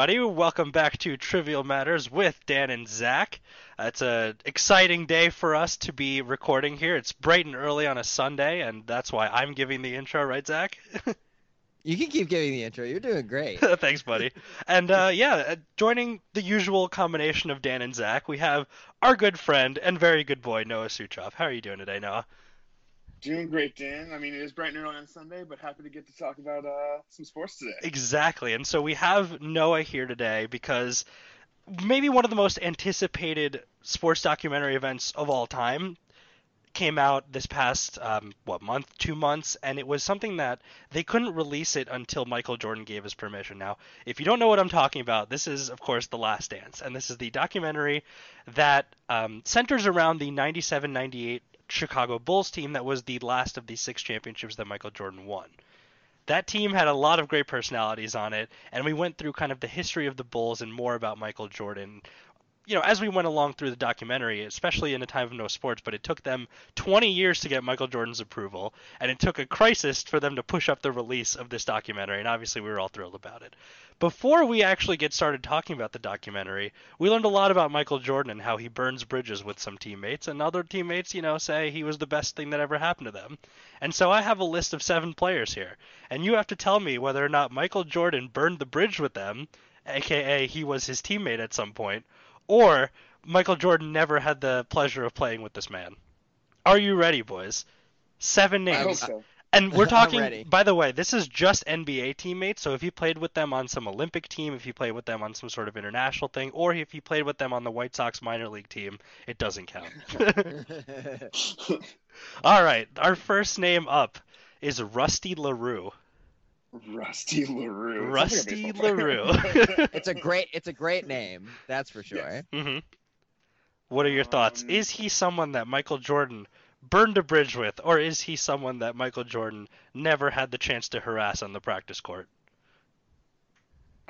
everybody. Welcome back to Trivial Matters with Dan and Zach. Uh, it's an exciting day for us to be recording here. It's bright and early on a Sunday, and that's why I'm giving the intro, right, Zach? You can keep giving the intro. You're doing great. Thanks, buddy. And uh, yeah, uh, joining the usual combination of Dan and Zach, we have our good friend and very good boy, Noah Suchoff. How are you doing today, Noah? Doing great, Dan. I mean, it is bright and early on Sunday, but happy to get to talk about uh, some sports today. Exactly. And so we have Noah here today because maybe one of the most anticipated sports documentary events of all time came out this past um, what month, two months, and it was something that they couldn't release it until Michael Jordan gave his permission. Now, if you don't know what I'm talking about, this is of course The Last Dance, and this is the documentary that um, centers around the 97-98 Chicago Bulls team that was the last of the six championships that Michael Jordan won. That team had a lot of great personalities on it, and we went through kind of the history of the Bulls and more about Michael Jordan, you know, as we went along through the documentary, especially in a time of no sports, but it took them 20 years to get Michael Jordan's approval, and it took a crisis for them to push up the release of this documentary, and obviously we were all thrilled about it. Before we actually get started talking about the documentary, we learned a lot about Michael Jordan and how he burns bridges with some teammates, and other teammates, you know, say he was the best thing that ever happened to them. And so I have a list of seven players here, and you have to tell me whether or not Michael Jordan burned the bridge with them, aka he was his teammate at some point, or Michael Jordan never had the pleasure of playing with this man. Are you ready, boys? Seven I hope names. so. And we're talking, by the way, this is just NBA teammates. So if you played with them on some Olympic team, if you played with them on some sort of international thing, or if you played with them on the White Sox minor league team, it doesn't count. All right, our first name up is Rusty LaRue. Rusty LaRue. Sounds like a Rusty. LaRue. it's a great it's a great name, that's for sure. Yes. hmm What are your thoughts? Um, Is he someone that Michael Jordan burned a bridge with, or is he someone that Michael Jordan never had the chance to harass on the practice court?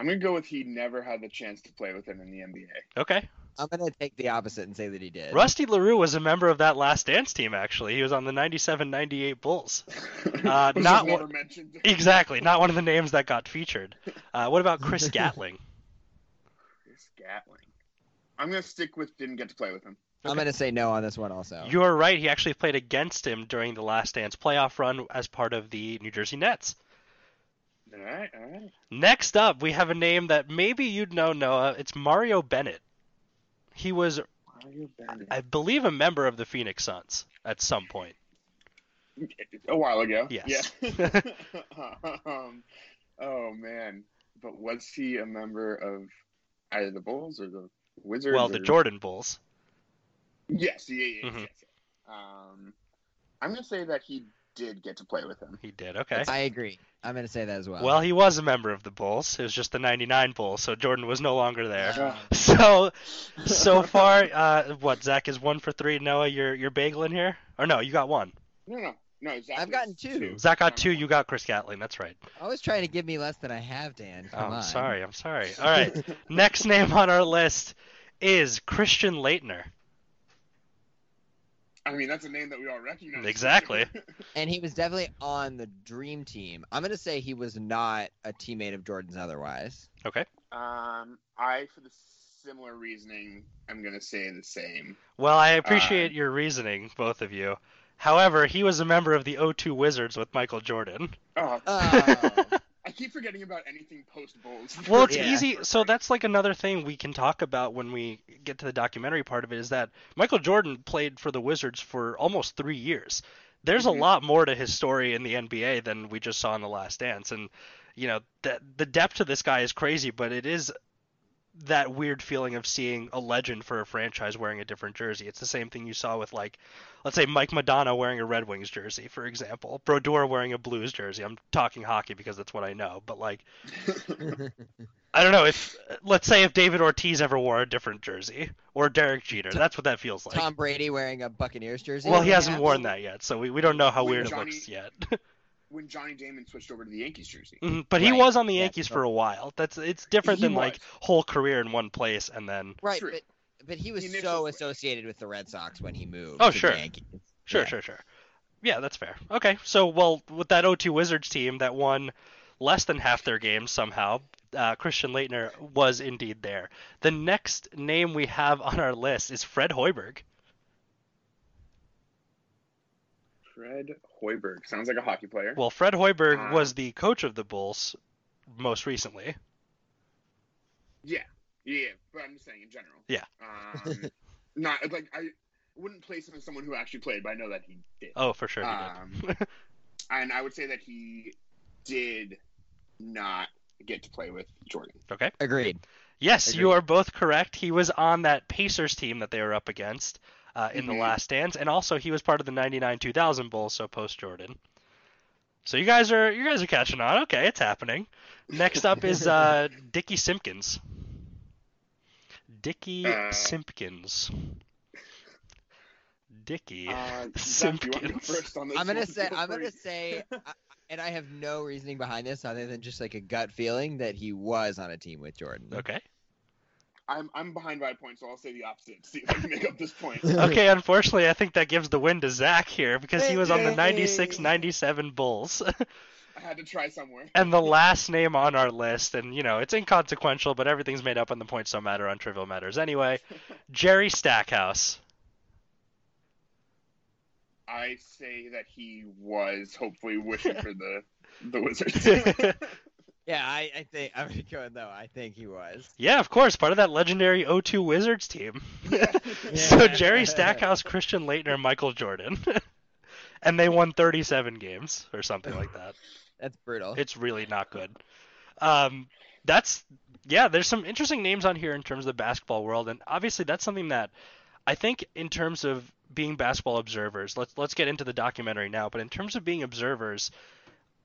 I'm going to go with he never had the chance to play with him in the NBA. Okay. I'm gonna take the opposite and say that he did. Rusty LaRue was a member of that Last Dance team, actually. He was on the 97-98 Bulls. Uh, not never one- mentioned. Exactly, not one of the names that got featured. Uh, what about Chris Gatling? Chris Gatling. I'm going to stick with didn't get to play with him. I'm gonna say no on this one also. You're right. He actually played against him during the Last Dance playoff run as part of the New Jersey Nets. All right, all right. Next up, we have a name that maybe you'd know, Noah. It's Mario Bennett. He was, Mario Bennett. I believe, a member of the Phoenix Suns at some point. A while ago. Yes. Yeah. um, oh, man. But was he a member of either the Bulls or the Wizards? Well, the or- Jordan Bulls. Yes, yeah, yeah, Mhm. yes, yes. Um, I'm going to say that he did get to play with him. He did. Okay. I agree. I'm gonna say that as well. Well, he was a member of the Bulls. It was just the 99 Bulls, so Jordan was no longer there. Uh, So, so far, uh, what Zach is one for three. Noah, you're you're bageling here, or no? You got one. No, no, no. Zach I've gotten two. Zach got two. You got Chris Gatling. That's right. always trying to give me less than I have, Dan. Oh, I'm on. sorry. I'm sorry. All right. Next name on our list is Christian Laettner. I mean, that's a name that we all recognize. Exactly. And he was definitely on the dream team. I'm gonna say he was not a teammate of Jordan's otherwise. Okay. um, I, for the similar reasoning, I'm going to say the same. Well, I appreciate your reasoning, both of you. However, he was a member of the O2 Wizards with Michael Jordan. Oh, Oh. I keep forgetting about anything post Bulls. Well, it's Yeah. easy. So that's like another thing we can talk about when we get to the documentary part of it is that Michael Jordan played for the Wizards for almost three years. There's Mhm. a lot more to his story in the NBA than we just saw in The Last Dance, and you know the the depth to this guy is crazy, but it is that weird feeling of seeing a legend for a franchise wearing a different jersey. It's the same thing you saw with like, let's say Mike Modano wearing a Red Wings jersey, for example. Brodeur wearing a Blues jersey. I'm talking hockey because that's what I know, but like. I don't know if let's say if David Ortiz ever wore a different jersey or Derek Jeter, that's what that feels like. Tom Brady wearing a Buccaneers jersey. well, he hasn't worn that yet, so we, we don't know how When weird it looks yet. when Johnny Damon switched over to the Yankees jersey. Mhm, but he was on the Yankees so- for a while. That's it's different He than like whole career in one place and then Right, True. but but he was The so associated with the Red Sox when he moved. Oh, to sure. The Yankees. sure, Yeah. sure, sure. Yeah, that's fair. Okay, so well with that O2 Wizards team that won less than half their games somehow, uh, Christian Laettner was indeed there. The next name we have on our list is Fred Hoiberg. Fred Hoiberg sounds like a hockey player. Well, Fred Hoiberg Ah. was the coach of the Bulls most recently. yeah, yeah, but I'm just saying in general. Yeah. Um, not like I wouldn't place him as someone who actually played, but I know that he did. Oh, for sure he Um, did. and I would say that he did not get to play with Jordan. okay. Agreed. Yes, Agreed. you are both correct. He was on that Pacers team that they were up against uh, in the Mhm. last dance, and also he was part of the '99-2000 Bulls, so post Jordan. So you guys are you guys are catching on. Okay, it's happening. Next up is uh, Dickie Simpkins. Dickie Uh, Simpkins. Dickie Uh, Zach, you to go Simpkins. first on this I'm gonna one? say Feel I'm gonna say, I- and I have no reasoning behind this other than just like a gut feeling that he was on a team with Jordan. Okay. I'm I'm behind by a point, so I'll say the opposite. To see if I can make up this point. Okay, unfortunately, I think that gives the win to Zach here because he was on the Yay. 96-97 Bulls. I had to try somewhere. and the last name on our list, and you know, it's inconsequential, but everything's made up and the points don't matter on Trivial Matters anyway. Jerry Stackhouse. I say that he was hopefully wishing for the the Wizards. Yeah, I, I think I'm going though. I think he was. yeah, of course, part of that legendary 0-2 Wizards team. Yeah. so Jerry Stackhouse, Christian Laettner, Michael Jordan. and they won 37 games or something like that. That's brutal. It's really not good. Um, that's yeah. There's some interesting names on here in terms of the basketball world, and obviously that's something that I think in terms of being basketball observers. Let's let's get into the documentary now. But in terms of being observers,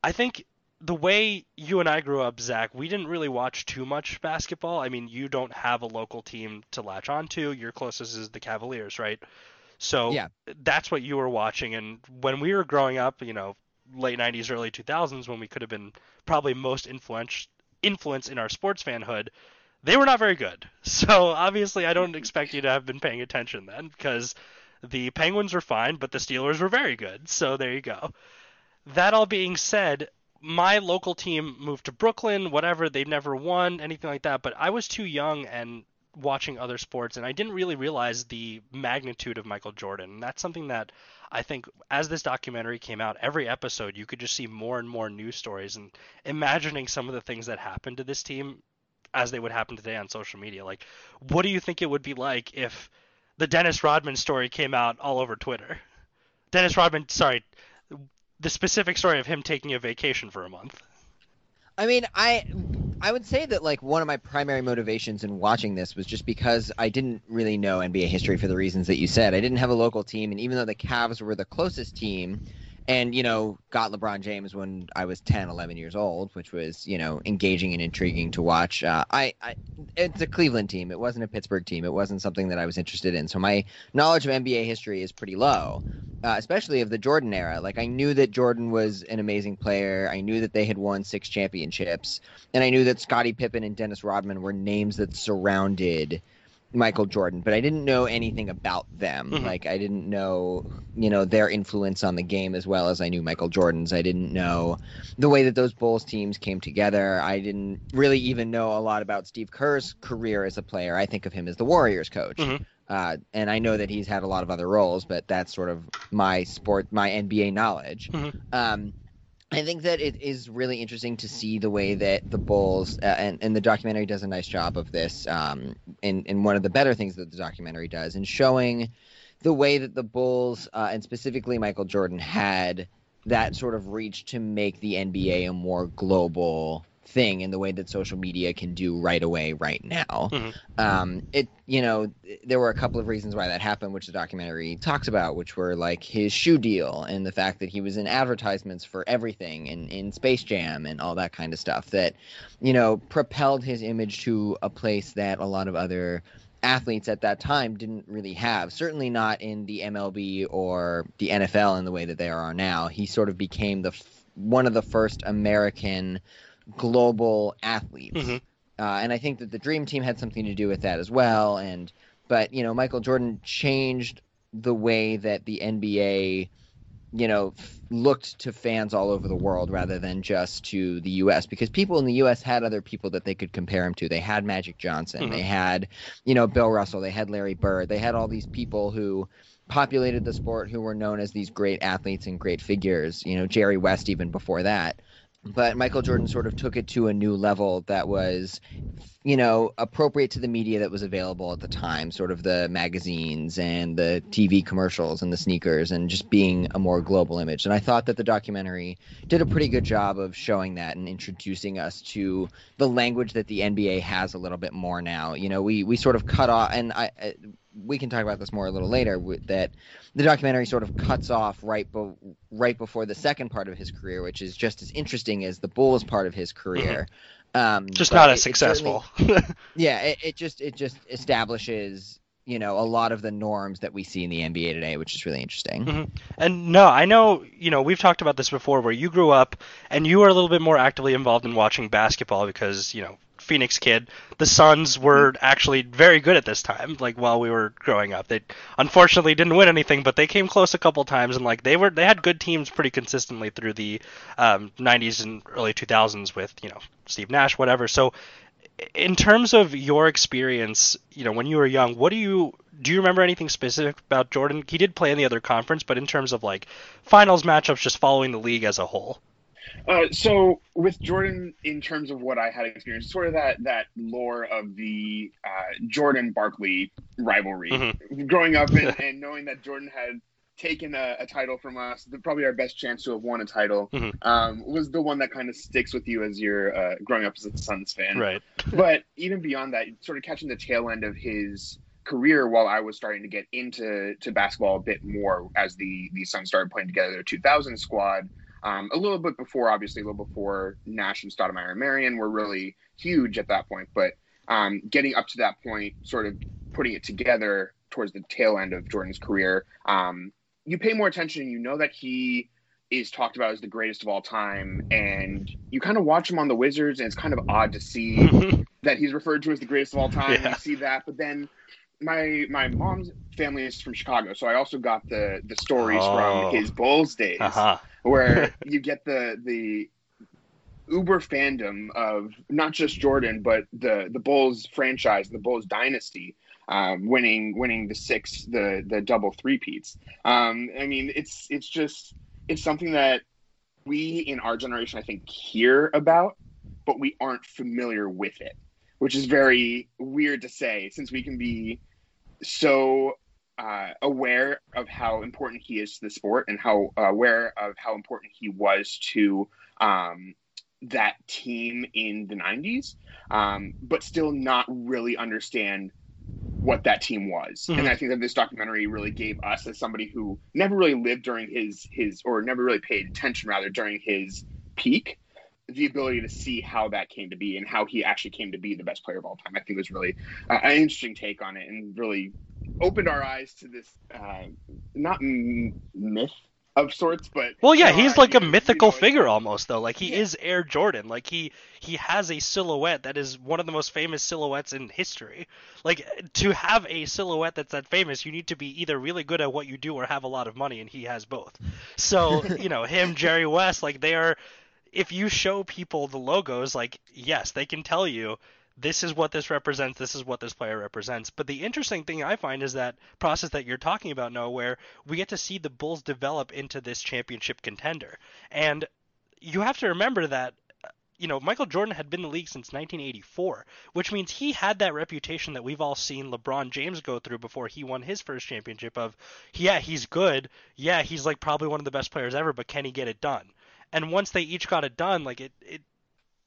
I think the way you and I grew up, Zach, we didn't really watch too much basketball. I mean, you don't have a local team to latch onto. Your closest is the Cavaliers, right? So Yeah. that's what you were watching. And when we were growing up, you know, late 90s, early 2000s, when we could have been probably most influence influence in our sports fanhood, they were not very good. So obviously, I don't expect you to have been paying attention then, because the Penguins were fine, but the Steelers were very good. So there you go. That all being said, my local team moved to Brooklyn, whatever, they've never won, anything like that, but I was too young and watching other sports and I didn't really realize the magnitude of Michael Jordan. And that's something that I think as this documentary came out, every episode you could just see more and more news stories and imagining some of the things that happened to this team as they would happen today on social media. Like, what do you think it would be like if the Dennis Rodman story came out all over Twitter? Dennis Rodman, sorry, the specific story of him taking a vacation for a month. I mean, I I would say that like one of my primary motivations in watching this was just because I didn't really know NBA history for the reasons that you said. I didn't have a local team, and even though the Cavs were the closest team, and you know got LeBron James when I was 10, 11 years old, which was you know engaging and intriguing to watch. Uh, I, I it's a Cleveland team. It wasn't a Pittsburgh team. It wasn't something that I was interested in. So my knowledge of NBA history is pretty low uh, especially of the Jordan era. Like I knew that Jordan was an amazing player. I knew that they had won six championships, and I knew that Scottie Pippen and Dennis Rodman were names that surrounded Michael Jordan. But I didn't know anything about them. Mhm. Like I didn't know, you know, their influence on the game as well as I knew Michael Jordan's. I didn't know the way that those Bulls teams came together. I didn't really even know a lot about Steve Kerr's career as a player. I think of him as the Warriors coach. Mhm. Uh, and I know that he's had a lot of other roles, but that's sort of my sport, my NBA knowledge. Mhm. Um, I think that it is really interesting to see the way that the Bulls uh, and and the documentary does a nice job of this. Um, and and one of the better things that the documentary does in showing the way that the Bulls uh, and specifically Michael Jordan had that sort of reach to make the NBA a more global thing in the way that social media can do right away right now. Mhm. Um, it you know there were a couple of reasons why that happened, which the documentary talks about, which were like his shoe deal and the fact that he was in advertisements for everything and in Space Jam and all that kind of stuff that you know propelled his image to a place that a lot of other athletes at that time didn't really have. Certainly not in the MLB or the NFL in the way that they are now. He sort of became the f- one of the first American global athletes. Mhm. Uh, and I think that the Dream Team had something to do with that as well. And but you know, Michael Jordan changed the way that the NBA you know, f- looked to fans all over the world rather than just to the U.S. because people in the U.S. had other people that they could compare him to. They had Magic Johnson, Mhm. they had, you know, Bill Russell, they had Larry Bird, they had all these people who populated the sport who were known as these great athletes and great figures. You know, Jerry West even before that. But Michael Jordan sort of took it to a new level that was, you know, appropriate to the media that was available at the time, sort of the magazines and the TV commercials and the sneakers and just being a more global image. And I thought that the documentary did a pretty good job of showing that and introducing us to the language that the NBA has a little bit more now. You know, we we sort of cut off, and I. I we can talk about this more a little later. That the documentary sort of cuts off right, be, right before the second part of his career, which is just as interesting as the Bulls part of his career. Mm-hmm. Um, Just not as it successful. yeah, it, it just it just establishes you know a lot of the norms that we see in the NBA today, which is really interesting. Mhm. And no, I know, you know, we've talked about this before where you grew up and you were a little bit more actively involved in watching basketball because, you know, Phoenix kid, the Suns were actually very good at this time, like while we were growing up. They unfortunately didn't win anything, but they came close a couple times and like they were they had good teams pretty consistently through the um, 90s and early 2000s with, you know, Steve Nash, whatever. So in terms of your experience, you know, when you were young, what do you do you remember anything specific about Jordan? He did play in the other conference, but in terms of like finals matchups, just following the league as a whole. Uh, so with Jordan, in terms of what I had experienced, sort of that that lore of the uh, Jordan Barkley rivalry, Mhm. growing up and, and knowing that Jordan had taken a, a title from us, the, probably our best chance to have won a title, Mhm. um, was the one that kind of sticks with you as you're uh, growing up as a Suns fan. Right. but even beyond that, sort of catching the tail end of his career while I was starting to get into to basketball a bit more as the the Suns started playing together their 2000 squad. Um, a little bit before, obviously, a little before Nash and Stoudemire and Marion were really huge at that point. But um, getting up to that point, sort of putting it together towards the tail end of Jordan's career, um, you pay more attention. You know that he is talked about as the greatest of all time, and you kind of watch him on the Wizards, and it's kind of odd to see that he's referred to as the greatest of all time. Yeah. You see that, but then my my mom's family is from Chicago, so I also got the the stories Oh. from his Bulls days, uh-huh. Where you get the the uber fandom of not just Jordan, but the the Bulls franchise, the Bulls dynasty. Um, winning, winning the six, the the double three peats. Um, I mean, it's it's just it's something that we in our generation, I think, hear about, but we aren't familiar with it, which is very weird to say since we can be so uh, aware of how important he is to the sport and how uh, aware of how important he was to um, that team in the 90s, um, but still not really understand what that team was. Mhm. And I think that this documentary really gave us, as somebody who never really lived during his his or never really paid attention rather during his peak, the ability to see how that came to be and how he actually came to be the best player of all time. I think was really uh, an interesting take on it and really opened our eyes to this uh, not m- myth of sorts, but Well, yeah, you know, he's like a you know, mythical figure almost though. Like he Yeah. is Air Jordan. Like he he has a silhouette that is one of the most famous silhouettes in history. Like to have a silhouette that's that famous, you need to be either really good at what you do or have a lot of money and he has both. So, you know, him, Jerry West, like they are if you show people the logos, like yes, they can tell you this is what this represents, this is what this player represents. But the interesting thing I find is that process that you're talking about, Noah, where we get to see the Bulls develop into this championship contender. And you have to remember that uh, you know, Michael Jordan had been in the league since 1984, which means he had that reputation that we've all seen LeBron James go through before he won his first championship of, yeah, he's good. Yeah, he's like probably one of the best players ever, but can he get it done? And once they each got it done, like it, it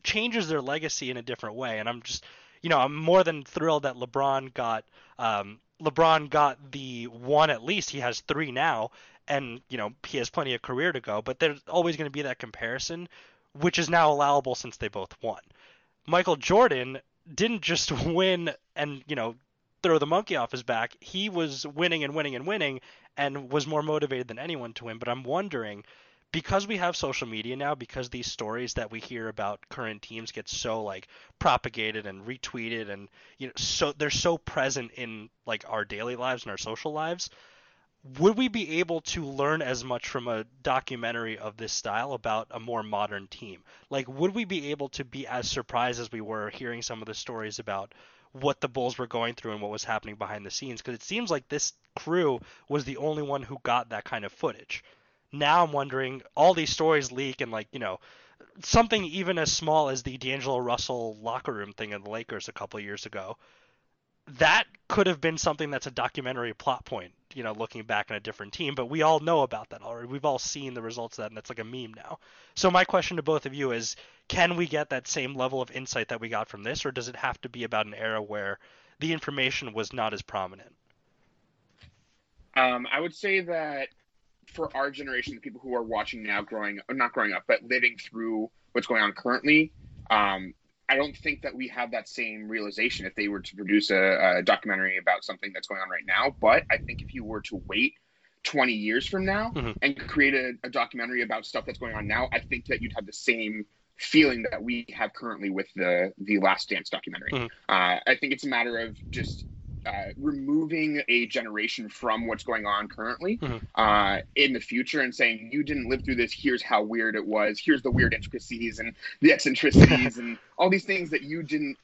changes their legacy in a different way. And I'm just, you know, I'm more than thrilled that LeBron got, um, LeBron got the one at least. He has three now, and you know he has plenty of career to go. But there's always going to be that comparison, which is now allowable since they both won. Michael Jordan didn't just win and you know throw the monkey off his back. He was winning and winning and winning, and was more motivated than anyone to win. But I'm wondering because we have social media now, because these stories that we hear about current teams get so like propagated and retweeted, and you know, so they're so present in like our daily lives and our social lives. would we be able to learn as much from a documentary of this style about a more modern team? Like, would we be able to be as surprised as we were hearing some of the stories about what the Bulls were going through and what was happening behind the scenes? Because it seems like this crew was the only one who got that kind of footage. Now I'm wondering, all these stories leak and, like, you know, something even as small as the D'Angelo Russell locker room thing in the Lakers a couple years ago that could have been something that's a documentary plot point, you know, looking back on a different team, but we all know about that already. We've all seen the results of that, and that's like a meme now. So my question to both of you is, can we get that same level of insight that we got from this, or does it have to be about an era where the information was not as prominent? Um, I would say that for our generation, the people who are watching now, growing not growing up, but living through what's going on currently, um, I don't think that we have that same realization if they were to produce a, a, documentary about something that's going on right now. But I think if you were to wait 20 years from now mm-hmm. and create a, a, documentary about stuff that's going on now, I think that you'd have the same feeling that we have currently with the the Last Dance documentary. Mm-hmm. Uh, I think it's a matter of just uh, removing a generation from what's going on currently mm-hmm. uh, in the future and saying you didn't live through this here's how weird it was here's the weird intricacies and the eccentricities and all these things that you didn't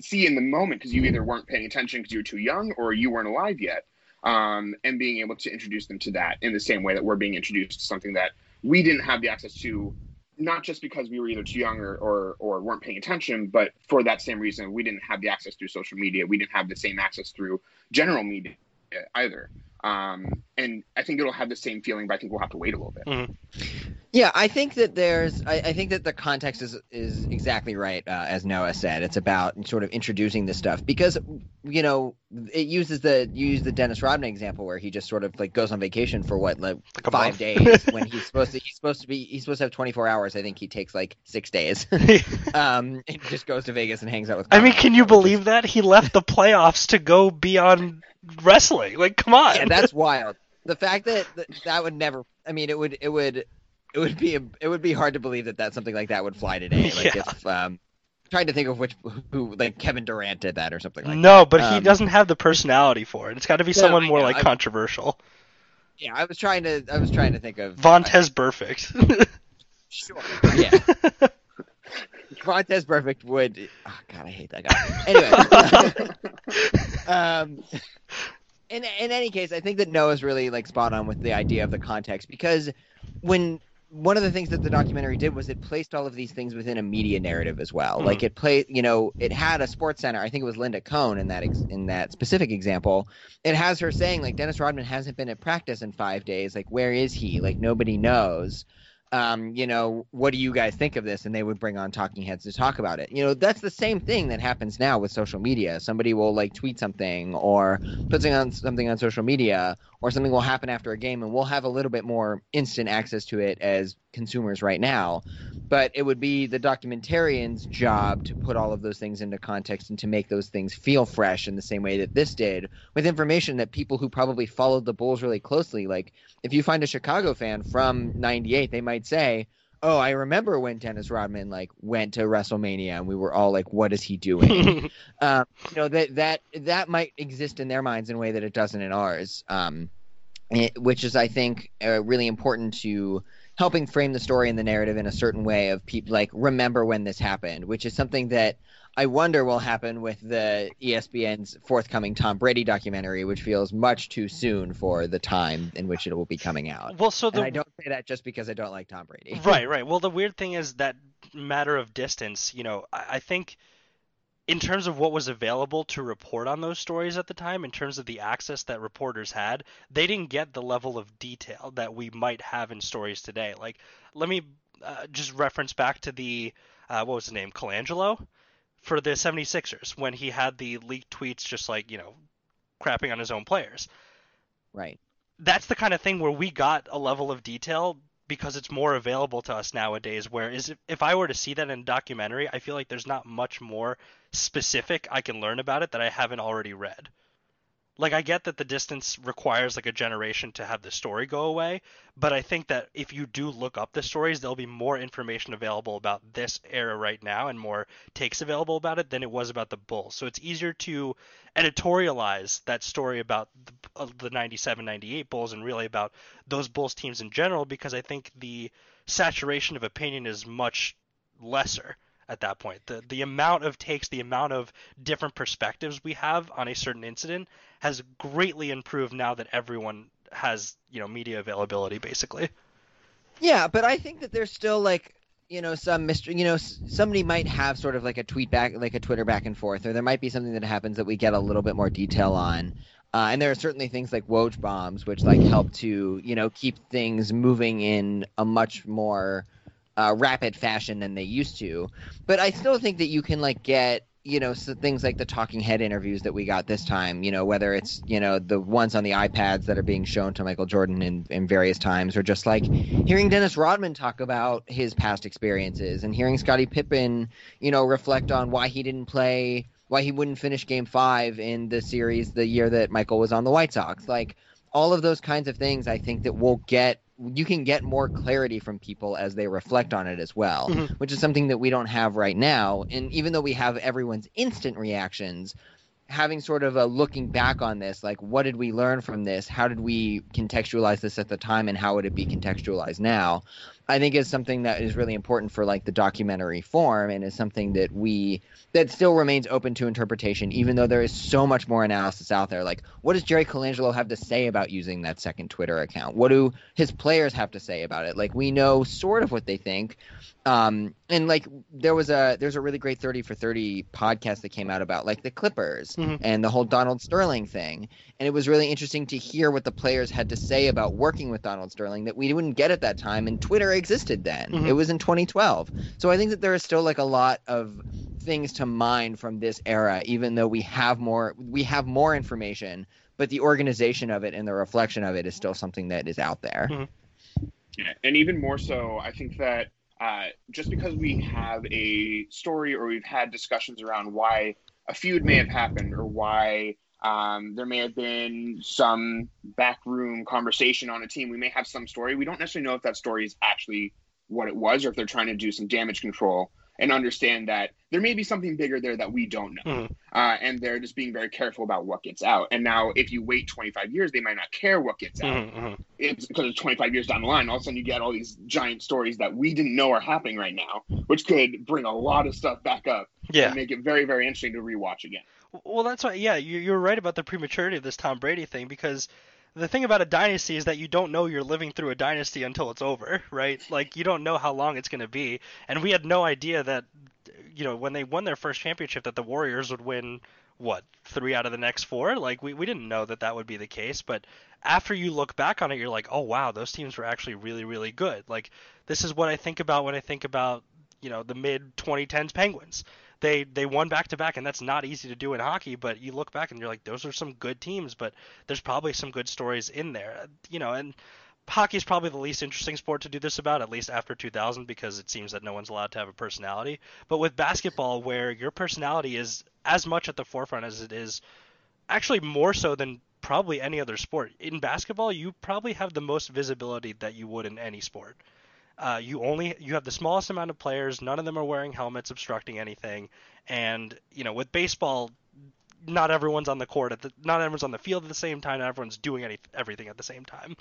see in the moment because you either weren't paying attention because you were too young or you weren't alive yet um, and being able to introduce them to that in the same way that we're being introduced to something that we didn't have the access to not just because we were either too young or, or, or weren't paying attention, but for that same reason, we didn't have the access through social media. We didn't have the same access through general media either. Um, and I think it'll have the same feeling, but I think we'll have to wait a little bit. Mm-hmm. Yeah, I think that there's, I, I, think that the context is is exactly right, uh, as Noah said. It's about sort of introducing this stuff because, you know, it uses the you use the Dennis Rodman example where he just sort of like goes on vacation for what like, like five days when he's supposed to he's supposed to be he's supposed to have 24 hours. I think he takes like six days. um, and just goes to Vegas and hangs out with. I mean, can you believe that he left the playoffs to go beyond wrestling? Like, come on. Yeah, that's wild. The fact that, that that would never. I mean, it would it would it would be it would be hard to believe that that something like that would fly today. Like yeah. if um, trying to think of which who like Kevin Durant did that or something like no, that. but um, he doesn't have the personality for it. It's got to be no, someone more like I, controversial. Yeah, I was trying to I was trying to think of Vontaze Burfict. sure. Yeah. Vontaze Burfict would. Oh God, I hate that guy. Anyway, um, in in any case, I think that Noah's really like spot on with the idea of the context because when one of the things that the documentary did was it placed all of these things within a media narrative as well. Mm-hmm. Like it played, you know, it had a sports center. I think it was Linda Cohn in that ex- in that specific example. It has her saying like Dennis Rodman hasn't been at practice in five days. Like where is he? Like nobody knows um, you know, what do you guys think of this? And they would bring on talking heads to talk about it. You know, that's the same thing that happens now with social media. Somebody will like tweet something or put something on something on social media, or something will happen after a game, and we'll have a little bit more instant access to it as consumers right now. But it would be the documentarian's job to put all of those things into context and to make those things feel fresh in the same way that this did, with information that people who probably followed the Bulls really closely, like if you find a Chicago fan from '98, they might say, "Oh, I remember when Dennis Rodman like went to WrestleMania, and we were all like, what is he doing?" um, you know that that that might exist in their minds in a way that it doesn't in ours, um, it, which is, I think, uh, really important to helping frame the story and the narrative in a certain way of people like remember when this happened, which is something that I wonder what will happen with the ESPN's forthcoming Tom Brady documentary, which feels much too soon for the time in which it will be coming out. Well, so the... and I don't say that just because I don't like Tom Brady. right, right. Well, the weird thing is that matter of distance. You know, I, I think in terms of what was available to report on those stories at the time, in terms of the access that reporters had, they didn't get the level of detail that we might have in stories today. Like, let me uh, just reference back to the uh, what was his name, Colangelo for the 76ers when he had the leaked tweets just like, you know, crapping on his own players. Right. That's the kind of thing where we got a level of detail because it's more available to us nowadays where is if, if I were to see that in a documentary, I feel like there's not much more specific I can learn about it that I haven't already read. Like I get that the distance requires like a generation to have the story go away, but I think that if you do look up the stories, there'll be more information available about this era right now and more takes available about it than it was about the Bulls. So it's easier to editorialize that story about the, uh, the 97 98 Bulls and really about those Bulls teams in general because I think the saturation of opinion is much lesser at that point. The the amount of takes, the amount of different perspectives we have on a certain incident has greatly improved now that everyone has, you know, media availability basically. Yeah, but I think that there's still like you know some mystery you know somebody might have sort of like a tweet back like a twitter back and forth or there might be something that happens that we get a little bit more detail on uh, and there are certainly things like woj bombs which like help to you know keep things moving in a much more uh, rapid fashion than they used to. But I still think that you can like get you know so things like the talking head interviews that we got this time you know whether it's you know the ones on the ipads that are being shown to michael jordan in, in various times or just like hearing dennis rodman talk about his past experiences and hearing scottie pippen you know reflect on why he didn't play why he wouldn't finish game five in the series the year that michael was on the white sox. Like all of those kinds of things i think that will get you can get more clarity from people as they reflect on it as well, mm-hmm. which is something that we don't have right now. And even though we have everyone's instant reactions, having sort of a looking back on this, like what did we learn from this? How did we contextualize this at the time, and how would it be contextualized now? I think is something that is really important for like the documentary form, and is something that we that still remains open to interpretation, even though there is so much more analysis out there. Like, what does Jerry Colangelo have to say about using that second Twitter account? What do his players have to say about it? Like, we know sort of what they think, um, and like there was a there's a really great 30 for 30 podcast that came out about like the Clippers mm-hmm. and the whole Donald Sterling thing. And it was really interesting to hear what the players had to say about working with Donald Sterling that we wouldn't get at that time and Twitter existed then. Mm-hmm. It was in 2012. So I think that there is still like a lot of things to mine from this era even though we have more we have more information, but the organization of it and the reflection of it is still something that is out there. Mm-hmm. Yeah, and even more so, I think that uh, just because we have a story or we've had discussions around why a feud may have happened or why um, there may have been some backroom conversation on a team, we may have some story. We don't necessarily know if that story is actually what it was or if they're trying to do some damage control and understand that there may be something bigger there that we don't know. Mm-hmm. Uh, and they're just being very careful about what gets out. And now, if you wait 25 years, they might not care what gets out. Mm-hmm. It's because it's 25 years down the line. All of a sudden, you get all these giant stories that we didn't know are happening right now, which could bring a lot of stuff back up yeah. and make it very, very interesting to rewatch again. Well, that's why, yeah, you're right about the prematurity of this Tom Brady thing because the thing about a dynasty is that you don't know you're living through a dynasty until it's over, right? Like you don't know how long it's going to be, and we had no idea that you know when they won their first championship that the Warriors would win what three out of the next four. Like we we didn't know that that would be the case, but after you look back on it, you're like, oh wow, those teams were actually really really good. Like this is what I think about when I think about you know the mid 2010s Penguins. They they won back to back, and that's not easy to do in hockey. But you look back and you're like, those are some good teams, but there's probably some good stories in there, uh, you know, and hockey is probably the least interesting sport to do this about, at least after 2000, because it seems that no one's allowed to have a personality. But with basketball, where your personality is as much at the forefront as it is, actually more so than probably any other sport. In basketball, you probably have the most visibility that you would in any sport. Uh, you only you have the smallest amount of players. None of them are wearing helmets, obstructing anything. And you know, with baseball, not everyone's on the court at the not everyone's on the field at the same time. Not everyone's doing any everything at the same time.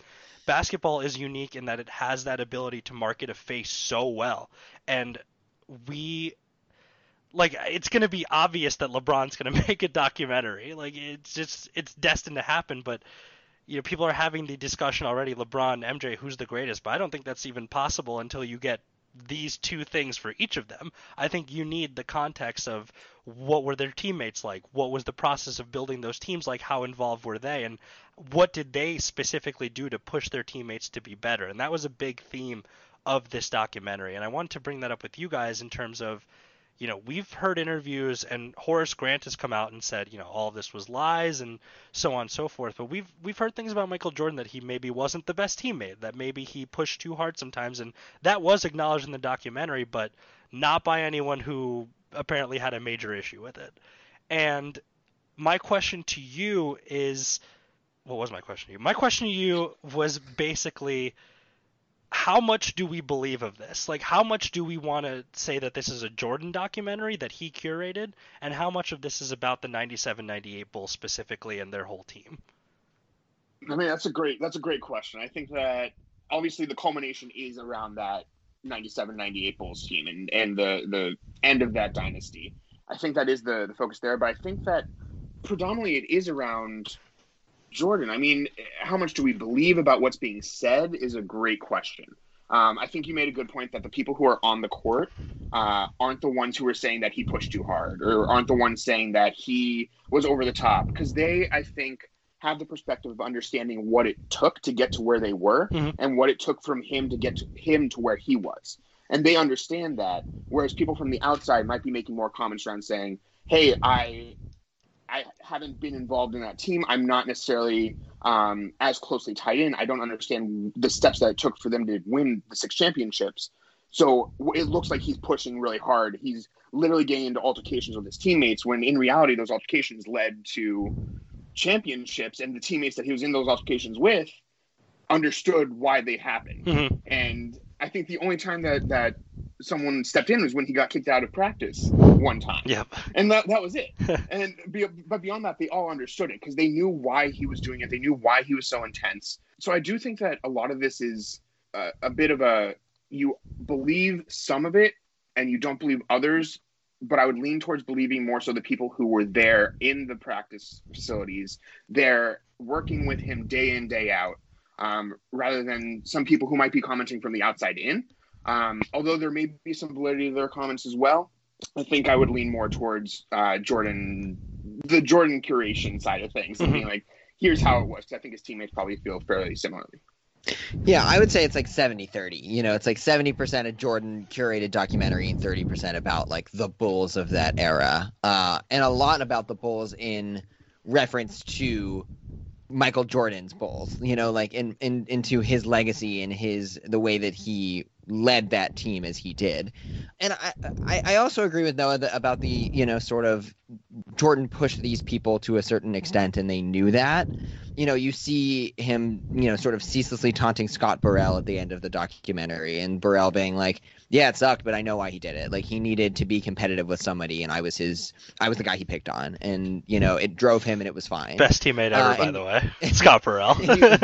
Basketball is unique in that it has that ability to market a face so well, and we like it's going to be obvious that LeBron's going to make a documentary. Like it's just it's destined to happen. But you know, people are having the discussion already. LeBron, MJ, who's the greatest? But I don't think that's even possible until you get these two things for each of them. I think you need the context of what were their teammates like? What was the process of building those teams like? How involved were they? And what did they specifically do to push their teammates to be better? And that was a big theme of this documentary. And I wanted to bring that up with you guys in terms of you know, we've heard interviews and Horace Grant has come out and said, you know, all of this was lies and so on and so forth. But we've we've heard things about Michael Jordan that he maybe wasn't the best teammate, that maybe he pushed too hard sometimes, and that was acknowledged in the documentary, but not by anyone who apparently had a major issue with it. And my question to you is what was my question to you? My question to you was basically how much do we believe of this? Like, how much do we want to say that this is a Jordan documentary that he curated, and how much of this is about the 97 98 Bulls specifically and their whole team? I mean, that's a great that's a great question. I think that obviously the culmination is around that 97 98 Bulls team and, and the, the end of that dynasty. I think that is the, the focus there, but I think that predominantly it is around Jordan. I mean, how much do we believe about what's being said is a great question. Um, I think you made a good point that the people who are on the court uh, aren't the ones who are saying that he pushed too hard or aren't the ones saying that he was over the top because they, I think, have the perspective of understanding what it took to get to where they were mm-hmm. and what it took from him to get to him to where he was. And they understand that, whereas people from the outside might be making more comments around saying, "Hey, I I haven't been involved in that team. I'm not necessarily um, as closely tied in. I don't understand the steps that it took for them to win the six championships. So it looks like he's pushing really hard. He's literally getting into altercations with his teammates when in reality, those altercations led to championships. And the teammates that he was in those altercations with understood why they happened. Mm-hmm. And I think the only time that, that someone stepped in was when he got kicked out of practice one time. Yep. And that, that was it. and be, but beyond that, they all understood it because they knew why he was doing it. They knew why he was so intense. So I do think that a lot of this is a, a bit of a you believe some of it and you don't believe others. But I would lean towards believing more so the people who were there in the practice facilities, they're working with him day in, day out, um, rather than some people who might be commenting from the outside in. Um, although there may be some validity to their comments as well, I think I would lean more towards uh, Jordan, the Jordan curation side of things, mm-hmm. and being like, here's how it was. I think his teammates probably feel fairly similarly. Yeah, I would say it's like 70 30. You know, it's like 70% a Jordan curated documentary and 30% about like the Bulls of that era. Uh, and a lot about the Bulls in reference to Michael Jordan's Bulls, you know, like in, in into his legacy and his the way that he led that team as he did. And I, I, I also agree with Noah about the, you know, sort of Jordan pushed these people to a certain extent and they knew that. You know, you see him, you know, sort of ceaselessly taunting Scott Burrell at the end of the documentary and Burrell being like, yeah, it sucked, but I know why he did it. Like he needed to be competitive with somebody and I was his, I was the guy he picked on and, you know, it drove him and it was fine. Best teammate ever, uh, by the way. Scott Burrell. you,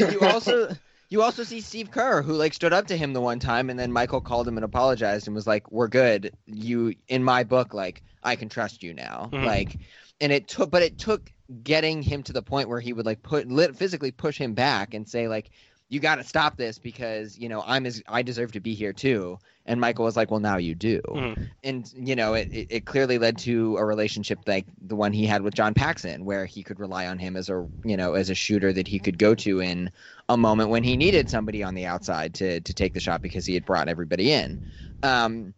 you also you also see Steve Kerr, who like stood up to him the one time, and then Michael called him and apologized and was like, "We're good. You in my book, like I can trust you now." Mm-hmm. Like, and it took, but it took getting him to the point where he would like put lit, physically push him back and say like, "You got to stop this because you know I'm as I deserve to be here too." And Michael was like, "Well, now you do." Mm-hmm. And you know, it, it, it clearly led to a relationship like the one he had with John Paxson, where he could rely on him as a you know as a shooter that he could go to in a moment when he needed somebody on the outside to to take the shot because he had brought everybody in. Um,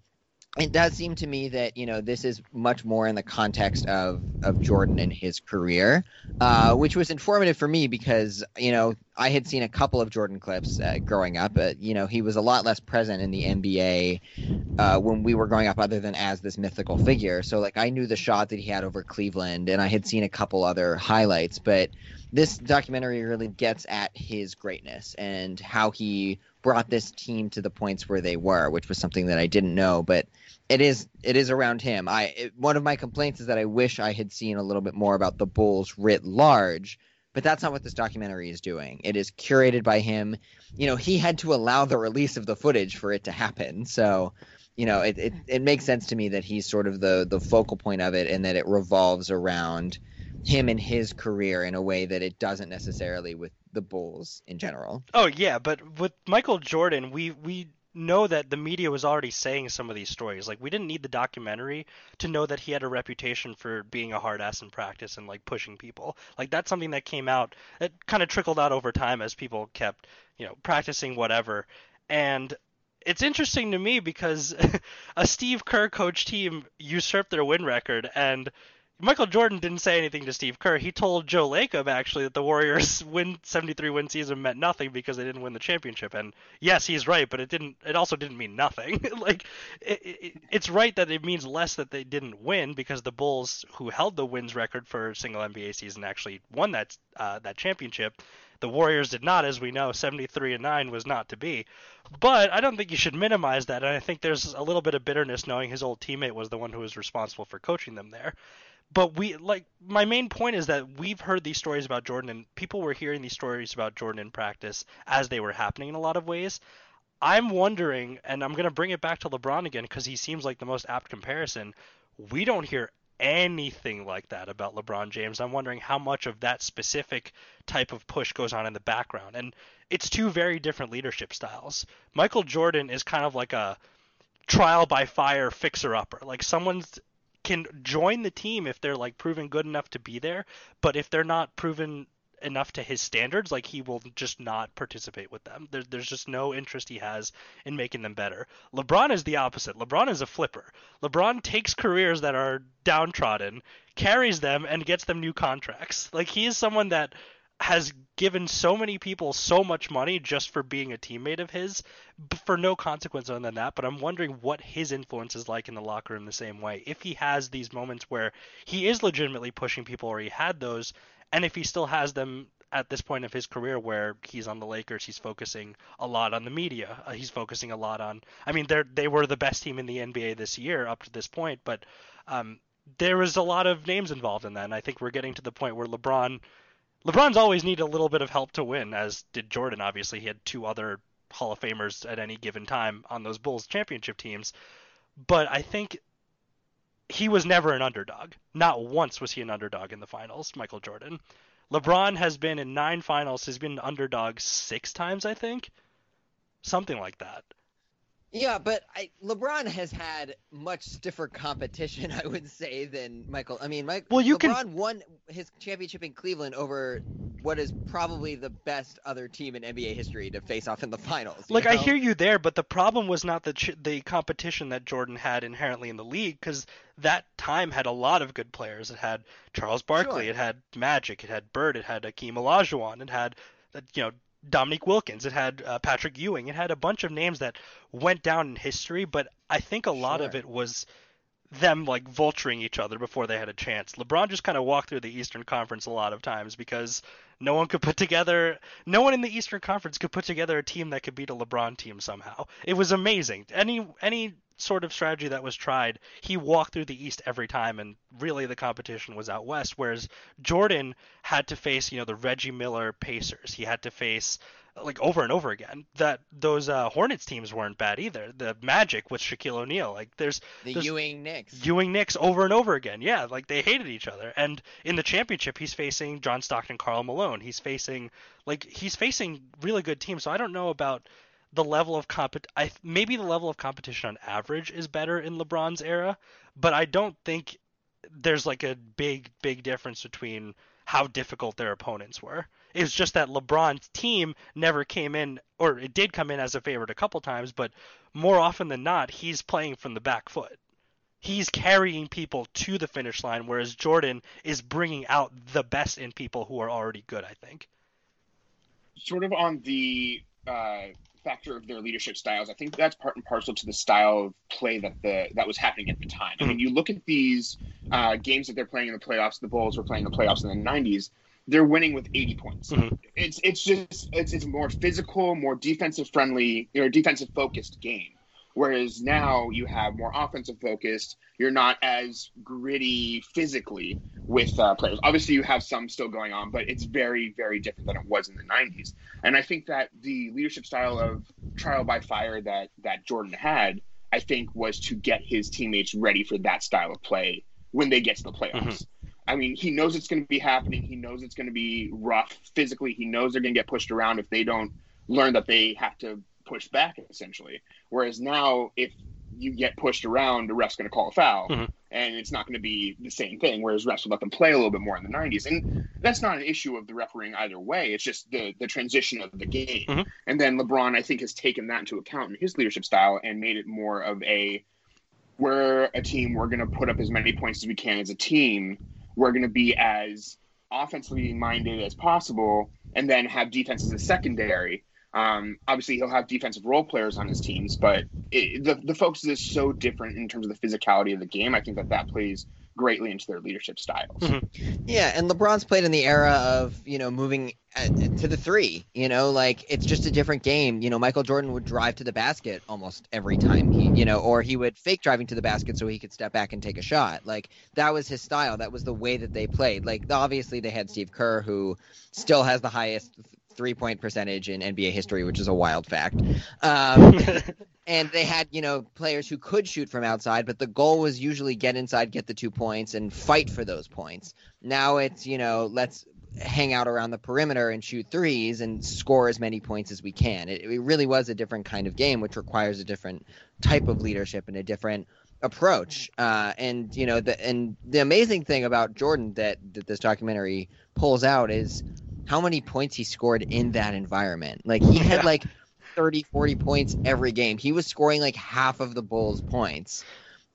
it does seem to me that you know this is much more in the context of of Jordan and his career, uh, which was informative for me because you know I had seen a couple of Jordan clips uh, growing up, but you know he was a lot less present in the NBA uh, when we were growing up, other than as this mythical figure. So like I knew the shot that he had over Cleveland, and I had seen a couple other highlights, but this documentary really gets at his greatness and how he brought this team to the points where they were, which was something that I didn't know, but it is it is around him. I it, one of my complaints is that I wish I had seen a little bit more about the Bulls writ large, but that's not what this documentary is doing. It is curated by him. You know, he had to allow the release of the footage for it to happen. So, you know, it, it, it makes sense to me that he's sort of the the focal point of it and that it revolves around him and his career in a way that it doesn't necessarily with the Bulls in general. Oh yeah, but with Michael Jordan, we we know that the media was already saying some of these stories. Like we didn't need the documentary to know that he had a reputation for being a hard ass in practice and like pushing people. Like that's something that came out that kind of trickled out over time as people kept, you know, practicing whatever. And it's interesting to me because a Steve Kerr coach team usurped their win record and Michael Jordan didn't say anything to Steve Kerr. He told Joe Lacob actually that the Warriors win 73 win season meant nothing because they didn't win the championship. And yes, he's right, but it didn't. It also didn't mean nothing. like it, it, it's right that it means less that they didn't win because the Bulls, who held the wins record for single NBA season, actually won that uh, that championship. The Warriors did not, as we know, 73 and 9 was not to be. But I don't think you should minimize that. And I think there's a little bit of bitterness knowing his old teammate was the one who was responsible for coaching them there but we like my main point is that we've heard these stories about Jordan and people were hearing these stories about Jordan in practice as they were happening in a lot of ways. I'm wondering and I'm going to bring it back to LeBron again cuz he seems like the most apt comparison. We don't hear anything like that about LeBron James. I'm wondering how much of that specific type of push goes on in the background. And it's two very different leadership styles. Michael Jordan is kind of like a trial by fire fixer upper. Like someone's can join the team if they're like proven good enough to be there, but if they're not proven enough to his standards, like he will just not participate with them. There, there's just no interest he has in making them better. LeBron is the opposite. LeBron is a flipper. LeBron takes careers that are downtrodden, carries them, and gets them new contracts. Like he is someone that has given so many people so much money just for being a teammate of his for no consequence other than that but i'm wondering what his influence is like in the locker room the same way if he has these moments where he is legitimately pushing people or he had those and if he still has them at this point of his career where he's on the Lakers, he's focusing a lot on the media. Uh, he's focusing a lot on. I mean, they they were the best team in the NBA this year up to this point, but um, there was a lot of names involved in that. And I think we're getting to the point where LeBron LeBron's always needed a little bit of help to win, as did Jordan. Obviously, he had two other Hall of Famers at any given time on those Bulls championship teams. But I think he was never an underdog. Not once was he an underdog in the finals, Michael Jordan. LeBron has been in nine finals. He's been an underdog six times, I think. Something like that. Yeah, but I, LeBron has had much stiffer competition, I would say, than Michael. I mean, Mike, well, you LeBron can... won his championship in Cleveland over what is probably the best other team in NBA history to face off in the finals. Like know? I hear you there, but the problem was not the ch- the competition that Jordan had inherently in the league, because that time had a lot of good players. It had Charles Barkley, sure. it had Magic, it had Bird, it had Akeem Olajuwon, it had you know Dominique Wilkins. It had uh, Patrick Ewing. It had a bunch of names that went down in history, but I think a lot sure. of it was them like vulturing each other before they had a chance. LeBron just kind of walked through the Eastern Conference a lot of times because no one could put together no one in the Eastern Conference could put together a team that could beat a LeBron team somehow. It was amazing. Any any sort of strategy that was tried, he walked through the East every time, and really the competition was out West. Whereas Jordan had to face, you know, the Reggie Miller Pacers. He had to face like over and over again that those uh, Hornets teams weren't bad either. The Magic with Shaquille O'Neal, like there's the there's Ewing Knicks, Ewing Knicks over and over again. Yeah, like they hated each other. And in the championship, he's facing John Stockton, Karl Malone. He's facing like he's facing really good teams. So I don't know about the level of comp I maybe the level of competition on average is better in LeBron's era, but I don't think there's like a big big difference between how difficult their opponents were. It's just that LeBron's team never came in or it did come in as a favorite a couple times, but more often than not he's playing from the back foot. He's carrying people to the finish line whereas Jordan is bringing out the best in people who are already good, I think. Sort of on the uh, factor of their leadership styles. I think that's part and parcel to the style of play that the that was happening at the time. I mean, mm-hmm. you look at these uh, games that they're playing in the playoffs. The Bulls were playing the playoffs in the '90s. They're winning with 80 points. Mm-hmm. It's it's just it's it's more physical, more defensive friendly, or defensive focused game. Whereas now you have more offensive focused. You're not as gritty physically with uh, players. Obviously, you have some still going on, but it's very, very different than it was in the 90s. And I think that the leadership style of trial by fire that that Jordan had, I think, was to get his teammates ready for that style of play when they get to the playoffs. Mm-hmm. I mean, he knows it's going to be happening. He knows it's going to be rough physically. He knows they're going to get pushed around if they don't learn that they have to push back, essentially. Whereas now, if you get pushed around, the ref's going to call a foul, mm-hmm. and it's not going to be the same thing. Whereas refs would let them play a little bit more in the '90s, and that's not an issue of the refereeing either way. It's just the the transition of the game. Mm-hmm. And then LeBron, I think, has taken that into account in his leadership style and made it more of a we're a team. We're going to put up as many points as we can as a team, we're going to be as offensively minded as possible, and then have defense as a secondary. Um, obviously, he'll have defensive role players on his teams, but it, the the focus is so different in terms of the physicality of the game. I think that that plays greatly into their leadership styles. Mm-hmm. Yeah, and LeBron's played in the era of you know moving uh, to the three. You know, like it's just a different game. You know, Michael Jordan would drive to the basket almost every time he, you know, or he would fake driving to the basket so he could step back and take a shot. Like that was his style. That was the way that they played. Like obviously they had Steve Kerr who still has the highest three point percentage in NBA history, which is a wild fact. Um, and they had, you know, players who could shoot from outside, but the goal was usually get inside, get the two points, and fight for those points. Now it's, you know, let's hang out around the perimeter and shoot threes and score as many points as we can. It, it really was a different kind of game, which requires a different type of leadership and a different approach. Uh, and you know, the and the amazing thing about Jordan that that this documentary pulls out is how many points he scored in that environment. Like he had like 30, 40 points every game. He was scoring like half of the Bulls' points.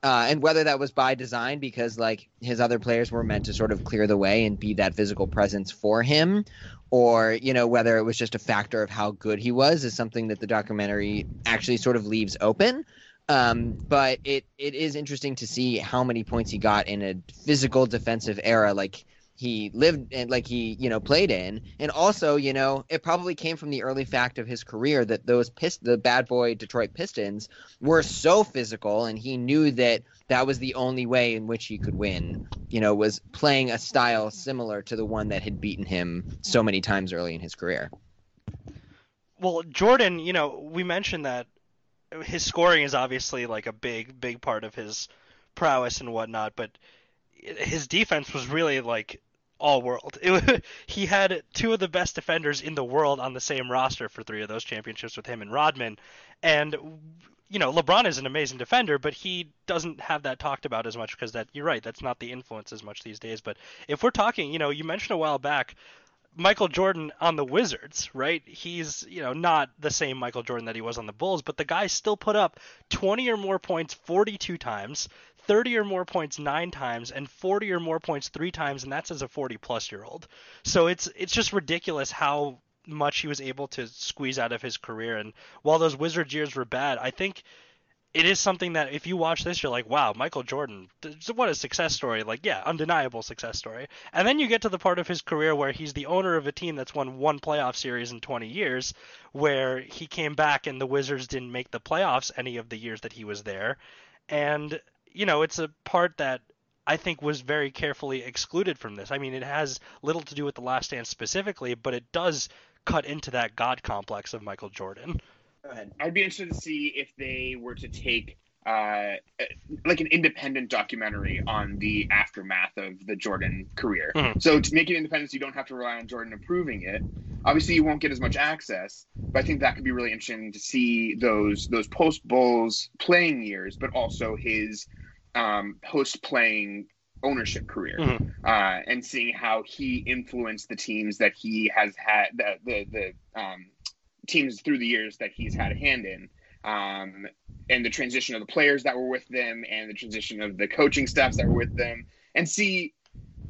Uh, and whether that was by design because like his other players were meant to sort of clear the way and be that physical presence for him or you know whether it was just a factor of how good he was is something that the documentary actually sort of leaves open um, but it it is interesting to see how many points he got in a physical defensive era like he lived and like he you know played in. And also you know it probably came from the early fact of his career that those pist- the bad boy detroit pistons were so physical and he knew that that was the only way in which he could win you know was playing a style similar to the one that had beaten him so many times early in his career. Well jordan you know we mentioned that his scoring is obviously like a big big part of his prowess and whatnot but his defense was really like all world. He had two of the best defenders in the world on the same roster for three of those championships with him and Rodman. And you know, LeBron is an amazing defender, but he doesn't have that talked about as much because that you're right, that's not the influence as much these days. But if we're talking, you know, you mentioned a while back Michael Jordan on the Wizards, right? He's, you know, not the same Michael Jordan that he was on the Bulls, but the guy still put up 20 or more points 42 times, 30 or more points 9 times and 40 or more points 3 times and that's as a 40 plus year old. So it's it's just ridiculous how much he was able to squeeze out of his career and while those Wizard years were bad, I think it is something that if you watch this, you're like, wow, Michael Jordan, what a success story. Like, yeah, undeniable success story. And then you get to the part of his career where he's the owner of a team that's won one playoff series in 20 years, where he came back and the Wizards didn't make the playoffs any of the years that he was there. And, you know, it's a part that I think was very carefully excluded from this. I mean, it has little to do with The Last Dance specifically, but it does cut into that God complex of Michael Jordan. Go ahead. I'd be interested to see if they were to take uh, like an independent documentary on the aftermath of the Jordan career. Mm-hmm. So to make it independent, you don't have to rely on Jordan approving it. Obviously, you won't get as much access, but I think that could be really interesting to see those those post Bulls playing years, but also his um, post playing ownership career mm-hmm. uh, and seeing how he influenced the teams that he has had the the, the um, teams through the years that he's had a hand in. Um, and the transition of the players that were with them and the transition of the coaching staffs that were with them and see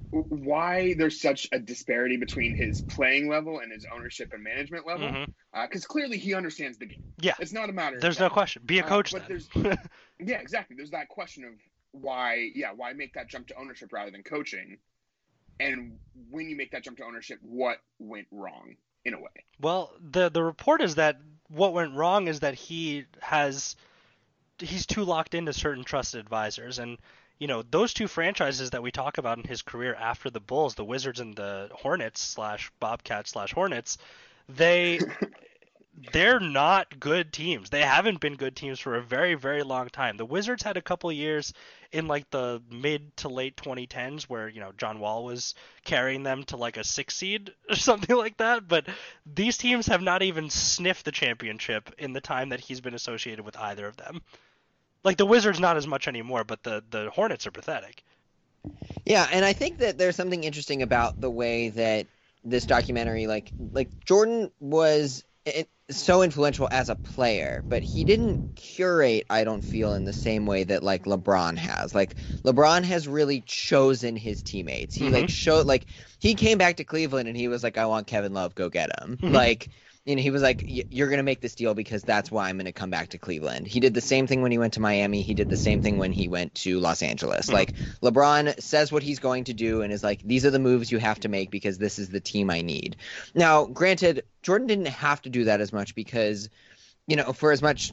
why there's such a disparity between his playing level and his ownership and management level. Because mm-hmm. uh, clearly he understands the game. Yeah. It's not a matter there's no question. Be a uh, coach uh, but there's yeah exactly. There's that question of why yeah why make that jump to ownership rather than coaching? And when you make that jump to ownership what went wrong in a way. Well, the the report is that what went wrong is that he has he's too locked into certain trusted advisors. And you know those two franchises that we talk about in his career after the Bulls, the Wizards and the Hornets slash Bobcats slash Hornets, they they're not good teams. They haven't been good teams for a very, very long time. The Wizards had a couple years in like the mid to late 2010s where, you know, John Wall was carrying them to like a six seed or something like that. But these teams have not even sniffed the championship in the time that he's been associated with either of them. Like the Wizards, not as much anymore, but the, the Hornets are pathetic. Yeah, and I think that there's something interesting about the way that this documentary, like, like Jordan was so influential as a player, but he didn't curate, I don't feel, in the same way that like LeBron has. Like LeBron has really chosen his teammates. He mm-hmm. like showed like he came back to Cleveland and he was like, I want Kevin Love, go get him. Mm-hmm. Like you know, he was like, "You're going to make this deal because that's why I'm going to come back to Cleveland." He did the same thing when he went to Miami. He did the same thing when he went to Los Angeles. Mm-hmm. Like LeBron says what he's going to do and is like, "These are the moves you have to make because this is the team I need." Now, granted, Jordan didn't have to do that as much because, you know, for as much,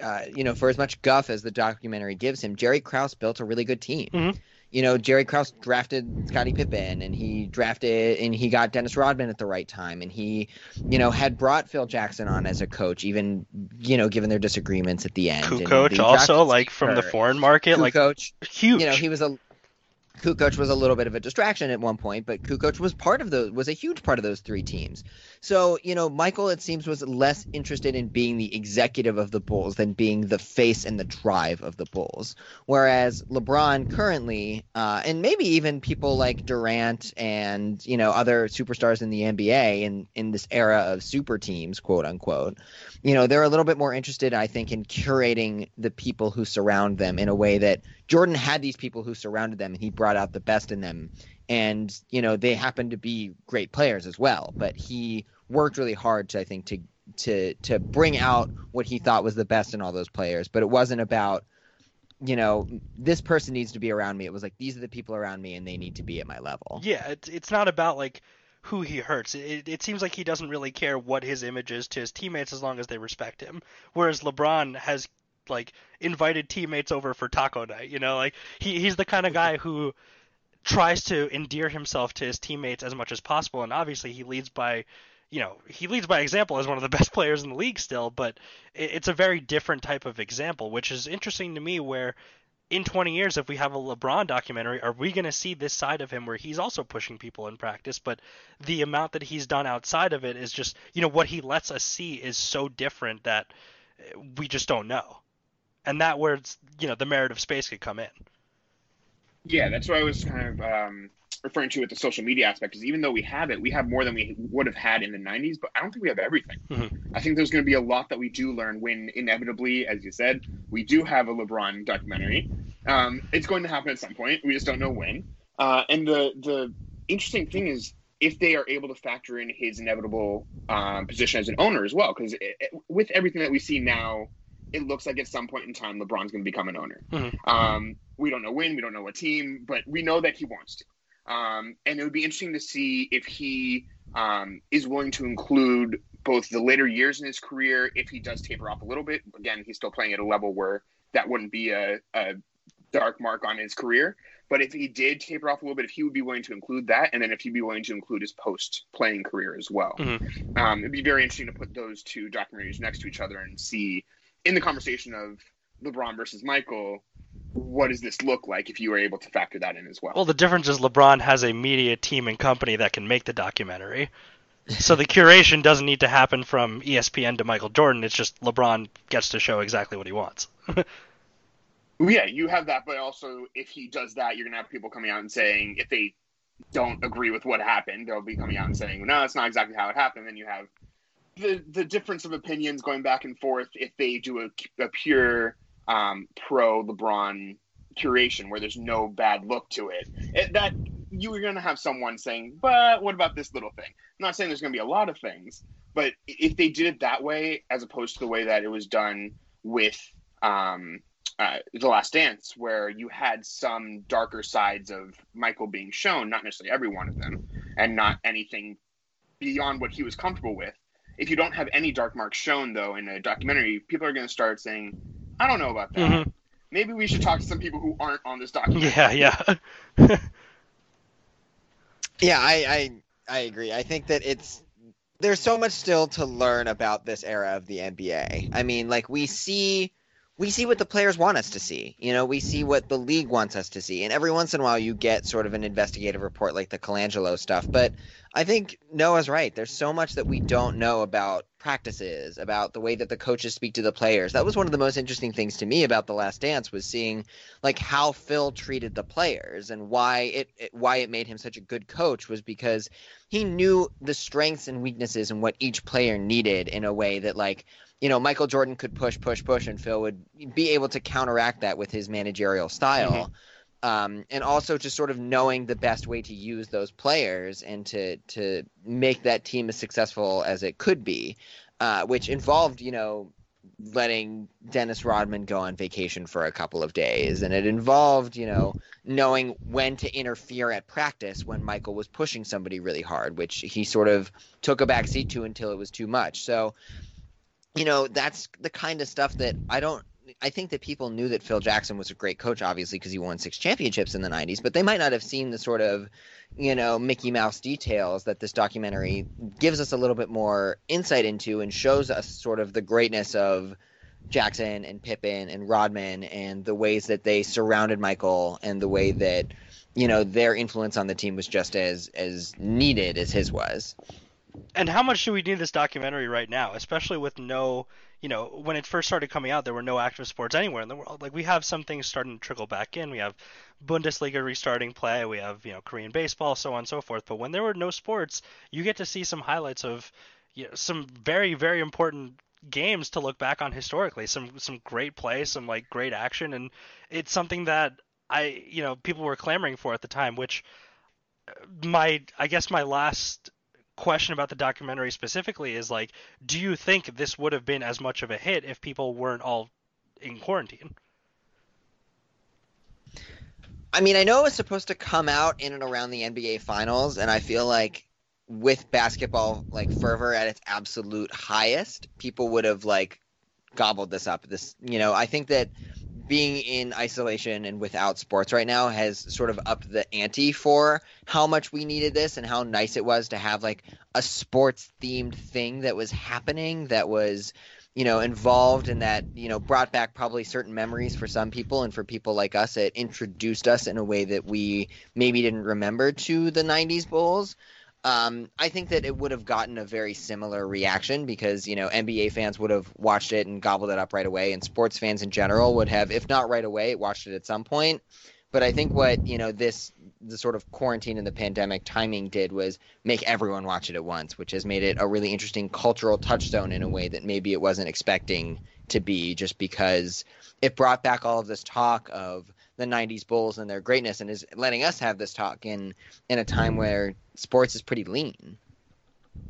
uh, you know, for as much guff as the documentary gives him, Jerry Krause built a really good team. Mm-hmm you know, Jerry Krause drafted Scottie Pippen and he drafted and he got Dennis Rodman at the right time and he, you know, had brought Phil Jackson on as a coach, even, you know, given their disagreements at the end. Kukoc also like from the foreign market, like coach, huge. You know, he was a Kukoc was a little bit of a distraction at one point, but Kukoc was part of those was a huge part of those three teams. So, you know, Michael it seems was less interested in being the executive of the Bulls than being the face and the drive of the Bulls. Whereas LeBron currently, uh, and maybe even people like Durant and, you know, other superstars in the NBA in in this era of super teams, quote unquote, you know, they're a little bit more interested, I think, in curating the people who surround them in a way that Jordan had these people who surrounded them and he brought out the best in them. And, you know, they happen to be great players as well. But he worked really hard to, I think, to to to bring out what he thought was the best in all those players. But it wasn't about, you know, this person needs to be around me. It was like these are the people around me and they need to be at my level. Yeah, it's it's not about like who he hurts. It, it seems like he doesn't really care what his image is to his teammates as long as they respect him. Whereas LeBron has like invited teammates over for taco night. You know, like he he's the kind of guy who tries to endear himself to his teammates as much as possible, and obviously he leads by. You know, he leads by example as one of the best players in the league still, but it's a very different type of example, which is interesting to me. Where in 20 years, if we have a LeBron documentary, are we going to see this side of him where he's also pushing people in practice, but the amount that he's done outside of it is just, you know, what he lets us see is so different that we just don't know and that where it's you know the merit of space could come in. Yeah, that's what I was kind of um, referring to with the social media aspect. Because even though we have it, we have more than we would have had in the '90s, but I don't think we have everything. Mm-hmm. I think there's going to be a lot that we do learn when inevitably, as you said, we do have a LeBron documentary. Um, it's going to happen at some point. We just don't know when. Uh, and the the interesting thing is if they are able to factor in his inevitable um, position as an owner as well, because with everything that we see now it looks like at some point in time LeBron's going to become an owner. Mm-hmm. Um, we don't know when, we don't know what team, but we know that he wants to. Um, and it would be interesting to see if he um, is willing to include both the later years in his career, if he does taper off a little bit. Again, he's still playing at a level where that wouldn't be a, a dark mark on his career. But if he did taper off a little bit, if he would be willing to include that, and then if he'd be willing to include his post playing career as well, mm-hmm. um, it'd be very interesting to put those two documentaries next to each other and see in the conversation of LeBron versus Michael, what does this look like if you were able to factor that in as well? Well, the difference is LeBron has a media team and company that can make the documentary. So the curation doesn't need to happen from ESPN to Michael Jordan. It's just LeBron gets to show exactly what he wants. yeah, you have that, but also if he does that, you're gonna have people coming out and saying if they don't agree with what happened, they'll be coming out and saying, "No, it's not exactly how it happened." Then you have the the difference of opinions going back and forth if they do a, a pure um, pro LeBron curation where there's no bad look to it, it that you are going to have someone saying, but what about this little thing? I'm not saying there's going to be a lot of things, but if they did it that way, as opposed to the way that it was done with um, uh, The Last Dance, where you had some darker sides of Michael being shown, not necessarily every one of them, and not anything beyond what he was comfortable with, if you don't have any dark marks shown though in a documentary, people are going to start saying, "I don't know about that. Mm-hmm. Maybe we should talk to some people who aren't on this document. Yeah, yeah. yeah, I, I I agree. I think that it's there's so much still to learn about this era of the NBA. I mean, like we see we see what the players want us to see. You know, we see what the league wants us to see. And every once in a while you get sort of an investigative report like the Colangelo stuff. But I think Noah's right. There's so much that we don't know about practices, about the way that the coaches speak to the players. That was one of the most interesting things to me about the last dance was seeing like how Phil treated the players and why it, it why it made him such a good coach was because he knew the strengths and weaknesses and what each player needed in a way that like you know, Michael Jordan could push, push, push, and Phil would be able to counteract that with his managerial style. Mm-hmm. Um, and also just sort of knowing the best way to use those players and to to make that team as successful as it could be, uh, which involved, you know, letting Dennis Rodman go on vacation for a couple of days, and it involved, you know, knowing when to interfere at practice when Michael was pushing somebody really hard, which he sort of took a backseat to until it was too much. So you know, that's the kind of stuff that I don't. I think that people knew that Phil Jackson was a great coach, obviously, because he won six championships in the 90s, but they might not have seen the sort of, you know, Mickey Mouse details that this documentary gives us a little bit more insight into and shows us sort of the greatness of Jackson and Pippen and Rodman and the ways that they surrounded Michael and the way that, you know, their influence on the team was just as as needed as his was and how much do we need this documentary right now, especially with no, you know, when it first started coming out, there were no active sports anywhere in the world. Like we have some things starting to trickle back in. We have Bundesliga restarting play. We have you know Korean baseball, so on and so forth. But when there were no sports, you get to see some highlights of you know, some very very important games to look back on historically. Some some great play, some like great action, and it's something that I you know people were clamoring for at the time, which uh, my I guess my last question about the documentary specifically is like, do you think this would have been as much of a hit if people weren't all in quarantine? I mean, I know it was supposed to come out in and around the NBA finals, and I feel like with basketball like fervor at its absolute highest, people would have like gobbled this up. This, you know, I think that being in isolation and without sports right now has sort of upped the ante for how much we needed this and how nice it was to have like a sports themed thing that was happening that was you know involved and that you know brought back probably certain memories for some people and for people like us it introduced us in a way that we maybe didn't remember to the 90s bulls um, I think that it would have gotten a very similar reaction because you know NBA fans would have watched it and gobbled it up right away, and sports fans in general would have, if not right away, watched it at some point. But I think what you know this the sort of quarantine and the pandemic timing did was make everyone watch it at once, which has made it a really interesting cultural touchstone in a way that maybe it wasn't expecting to be, just because it brought back all of this talk of the 90s bulls and their greatness and is letting us have this talk in in a time where sports is pretty lean.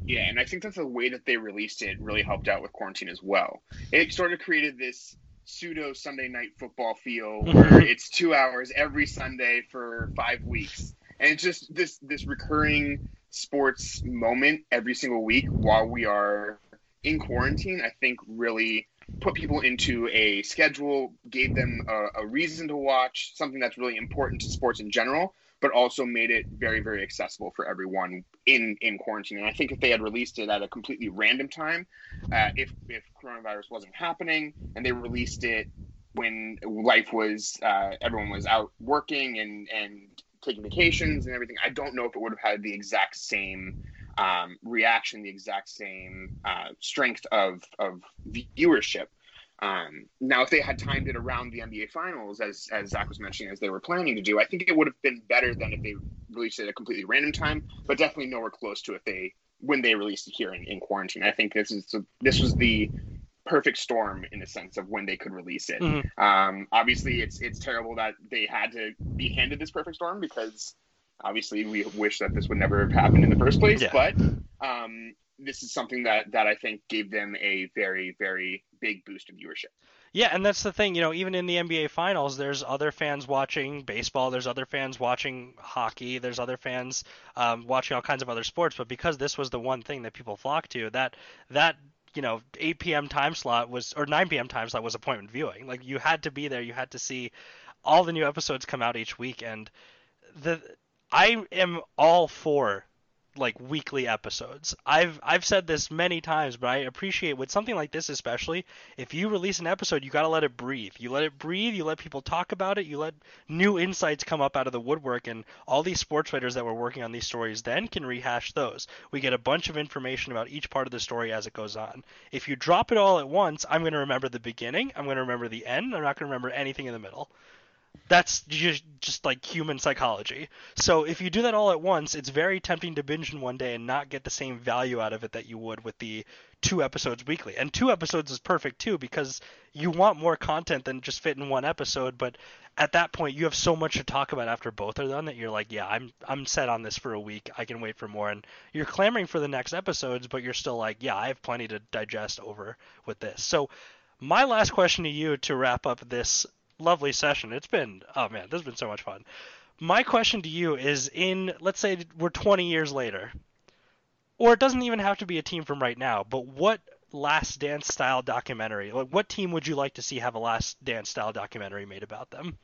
Yeah and i think that the way that they released it really helped out with quarantine as well. It sort of created this pseudo sunday night football feel where it's two hours every sunday for five weeks. And it's just this this recurring sports moment every single week while we are in quarantine i think really put people into a schedule, gave them a, a, reason to watch something that's really important to sports in general, but also made it very, very accessible for everyone in in quarantine. And I think if they had released it at a completely random time, uh, if if coronavirus wasn't happening, and they released it when life was uh, everyone was out working and and taking vacations and everything, I don't know if it would have had the exact same um, reaction, the exact same uh, strength of, of viewership. Um, now, if they had timed it around the NBA Finals, as as Zach was mentioning, as they were planning to do, I think it would have been better than if they released it at a completely random time. But definitely nowhere close to if they when they released it here in, in quarantine. I think this is this was the perfect storm in a sense of when they could release it. Mm-hmm. Um, obviously, it's it's terrible that they had to be handed this perfect storm because Obviously, we wish that this would never have happened in the first place, yeah. but um, this is something that that I think gave them a very very big boost of viewership. Yeah, and that's the thing, you know, even in the NBA finals, there's other fans watching baseball, there's other fans watching hockey, there's other fans um, watching all kinds of other sports, but because this was the one thing that people flocked to, that that you know 8 p.m. time slot was or 9 p.m. time slot was appointment viewing. Like you had to be there, you had to see all the new episodes come out each week, and the I am all for like weekly episodes. I've I've said this many times, but I appreciate with something like this especially, if you release an episode, you got to let it breathe. You let it breathe, you let people talk about it, you let new insights come up out of the woodwork and all these sports writers that were working on these stories then can rehash those. We get a bunch of information about each part of the story as it goes on. If you drop it all at once, I'm going to remember the beginning, I'm going to remember the end, I'm not going to remember anything in the middle. That's just, just like human psychology. So if you do that all at once, it's very tempting to binge in one day and not get the same value out of it that you would with the two episodes weekly. And two episodes is perfect too because you want more content than just fit in one episode, but at that point you have so much to talk about after both are done that you're like, yeah, I'm I'm set on this for a week. I can wait for more and you're clamoring for the next episodes, but you're still like, yeah, I have plenty to digest over with this. So my last question to you to wrap up this lovely session. It's been oh man, this has been so much fun. My question to you is in let's say we're 20 years later. Or it doesn't even have to be a team from right now, but what last dance style documentary, like what team would you like to see have a last dance style documentary made about them?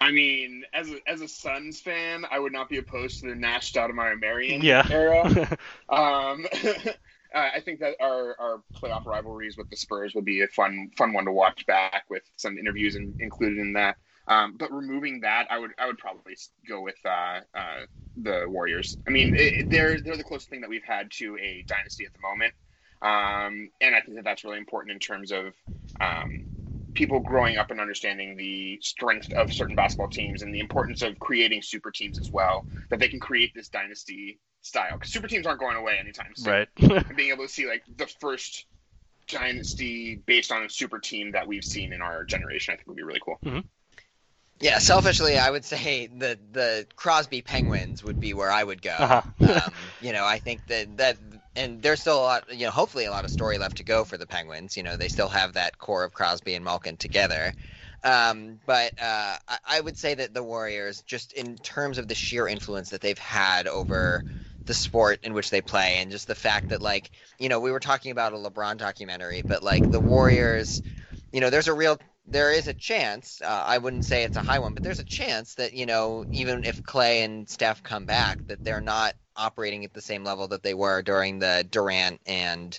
I mean, as a, as a Suns fan, I would not be opposed to the Nash Stoudemire Marion yeah. era. um, uh, I think that our, our playoff rivalries with the Spurs would be a fun fun one to watch back with some interviews in, included in that. Um, but removing that, I would I would probably go with uh, uh, the Warriors. I mean, it, they're they're the closest thing that we've had to a dynasty at the moment, um, and I think that that's really important in terms of um, people growing up and understanding the strength of certain basketball teams and the importance of creating super teams as well. That they can create this dynasty style because super teams aren't going away anytime soon. Right. and being able to see like the first dynasty based on a super team that we've seen in our generation, I think would be really cool. Mm-hmm. Yeah, selfishly, I would say the the Crosby Penguins would be where I would go. Uh-huh. um, you know, I think that that and there's still a lot, you know, hopefully a lot of story left to go for the Penguins. You know, they still have that core of Crosby and Malkin together. Um, but uh, I, I would say that the Warriors, just in terms of the sheer influence that they've had over the sport in which they play and just the fact that like you know we were talking about a lebron documentary but like the warriors you know there's a real there is a chance uh, i wouldn't say it's a high one but there's a chance that you know even if clay and steph come back that they're not operating at the same level that they were during the durant and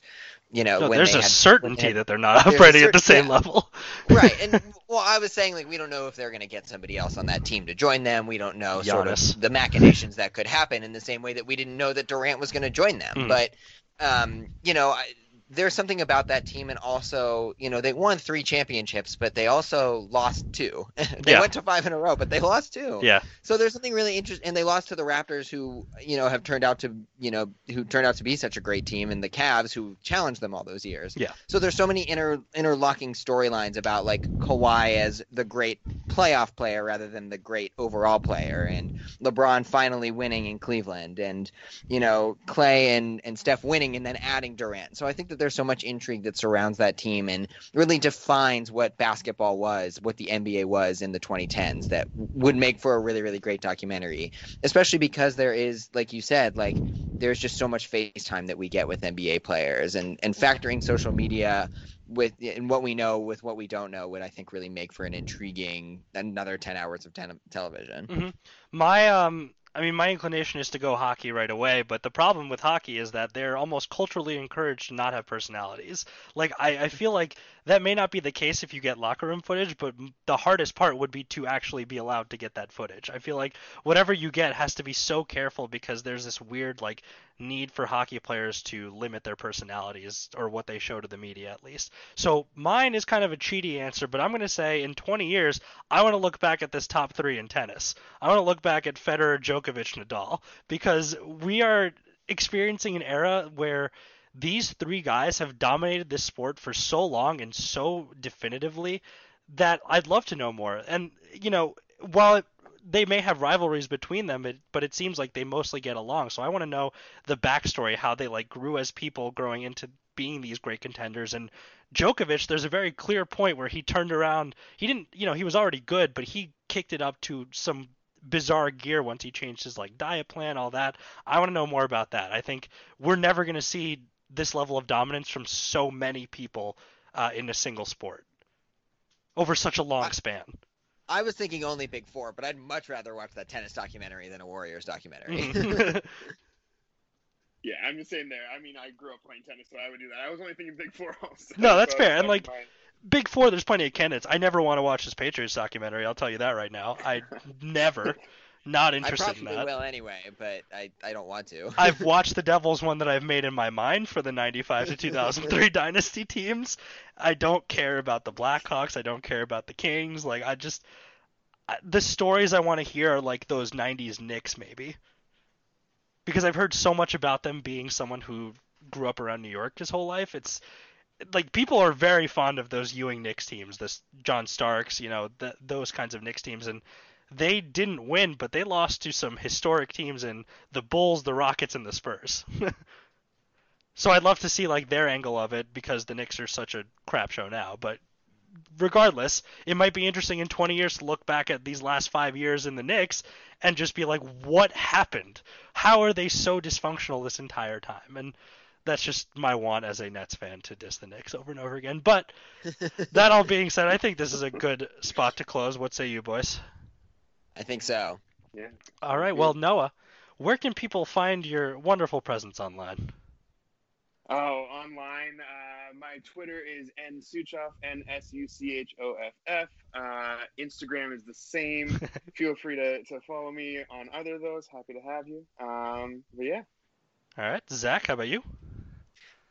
you know, no, when there's a had, certainty had, that they're not operating at the same yeah. level. right. And well, I was saying like we don't know if they're going to get somebody else on that team to join them. We don't know sort of the machinations that could happen in the same way that we didn't know that Durant was going to join them. Mhm. But um, you know, I, there's something about that team, and also, you know, they won three championships, but they also lost two. they Yeah. went to five in a row, but they lost two. Yeah. So there's something really interesting, and they lost to the Raptors, who you know have turned out to you know who turned out to be such a great team, and the Cavs, who challenged them all those years. Yeah. So there's so many inter interlocking storylines about like Kawhi as the great playoff player rather than the great overall player, and LeBron finally winning in Cleveland, and you know Clay and and Steph winning, and then adding Durant. So I think that there's so much intrigue that surrounds that team, and really defines what basketball was, what the NBA was in the 2010s. That would make for a really really great documentary, especially because there is, like you said, like there's just so much FaceTime that we get with NBA players, and and factoring social media with and what we know with what we don't know would I think really make for an intriguing another 10 hours of ten- television. My um I mean my inclination is to go hockey right away, but the problem with hockey is that they're almost culturally encouraged to not have personalities. Like I, I feel like that may not be the case if you get locker room footage, but the hardest part would be to actually be allowed to get that footage. I feel like whatever you get has to be so careful because there's this weird like need for hockey players to limit their personalities or what they show to the media at least. So mine is kind of a cheaty answer, but I'm going to say in 20 years I want to look back at this top 3 in tennis. I want to look back at Federer, Djokovic, Nadal because we are experiencing an era where these three guys have dominated this sport for so long and so definitively that I'd love to know more. And you know, while it, they may have rivalries between them, it, but it seems like they mostly get along. So I want to know the backstory, how they like grew as people growing into being these great contenders. And Djokovic, there's a very clear point where he turned around. He didn't, you know, he was already good, but he kicked it up to some bizarre gear once he changed his like diet plan, all that. I want to know more about that. I think we're never going to see this level of dominance from so many people uh, in a single sport over such a long I- span. I was thinking only Big Four, but I'd much rather watch that tennis documentary than a Warriors documentary. Mhm. Yeah, I'm just saying there. I mean, I grew up playing tennis, so I would do that. I was only thinking Big Four also. No, that's so fair, and, never like, mind. Big Four, there's plenty of candidates. I never want to watch this Patriots documentary. I'll tell you that right now. I never, not I interested in probably that. will anyway, but I, I don't want to. I've watched the Devils one that I've made in my mind for the 95 to 2003 dynasty teams. I don't care about the Blackhawks. I don't care about the Kings. Like I just I- the stories I want to hear are like those 90s Knicks maybe. Because I've heard so much about them being someone who grew up around New York his whole life. It's like people are very fond of those Ewing Knicks teams, this John Starks, you know, th those kinds of Knicks teams and they didn't win, but they lost to some historic teams in the Bulls, the Rockets, and the Spurs. so I'd love to see like their angle of it because the Knicks are such a crap show now. But regardless, it might be interesting in 20 years to look back at these last five years in the Knicks and just be like, what happened? How are they so dysfunctional this entire time? And that's just my want as a Nets fan to diss the Knicks over and over again. But that all being said, I think this is a good spot to close. What say you, boys? I think so. yeah. All right. Well, Noah, where can people find your wonderful presence online? Oh, online. Uh, my Twitter is nsuchoff, n s u c h o f f. Uh, Instagram is the same. Feel free to, to follow me on either of those. Happy to have you. Um, but yeah. All right, Zach, how about you?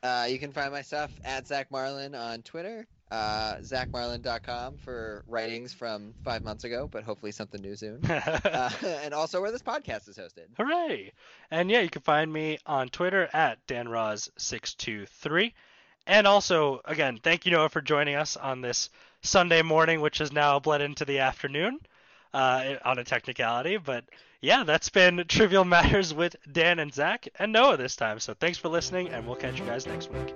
Uh, you can find my stuff at Zach Marlin on Twitter, uh, zachmarlin.com for writings from five months ago, but hopefully something new soon. Uh, and also where this podcast is hosted. Hooray! And yeah, you can find me on Twitter at danroz623. And also, again, thank you, Noah, for joining us on this Sunday morning, which has now bled into the afternoon uh, on a technicality. But yeah, that's been Trivial Matters with Dan and Zach and Noah this time. So thanks for listening, and we'll catch you guys next week.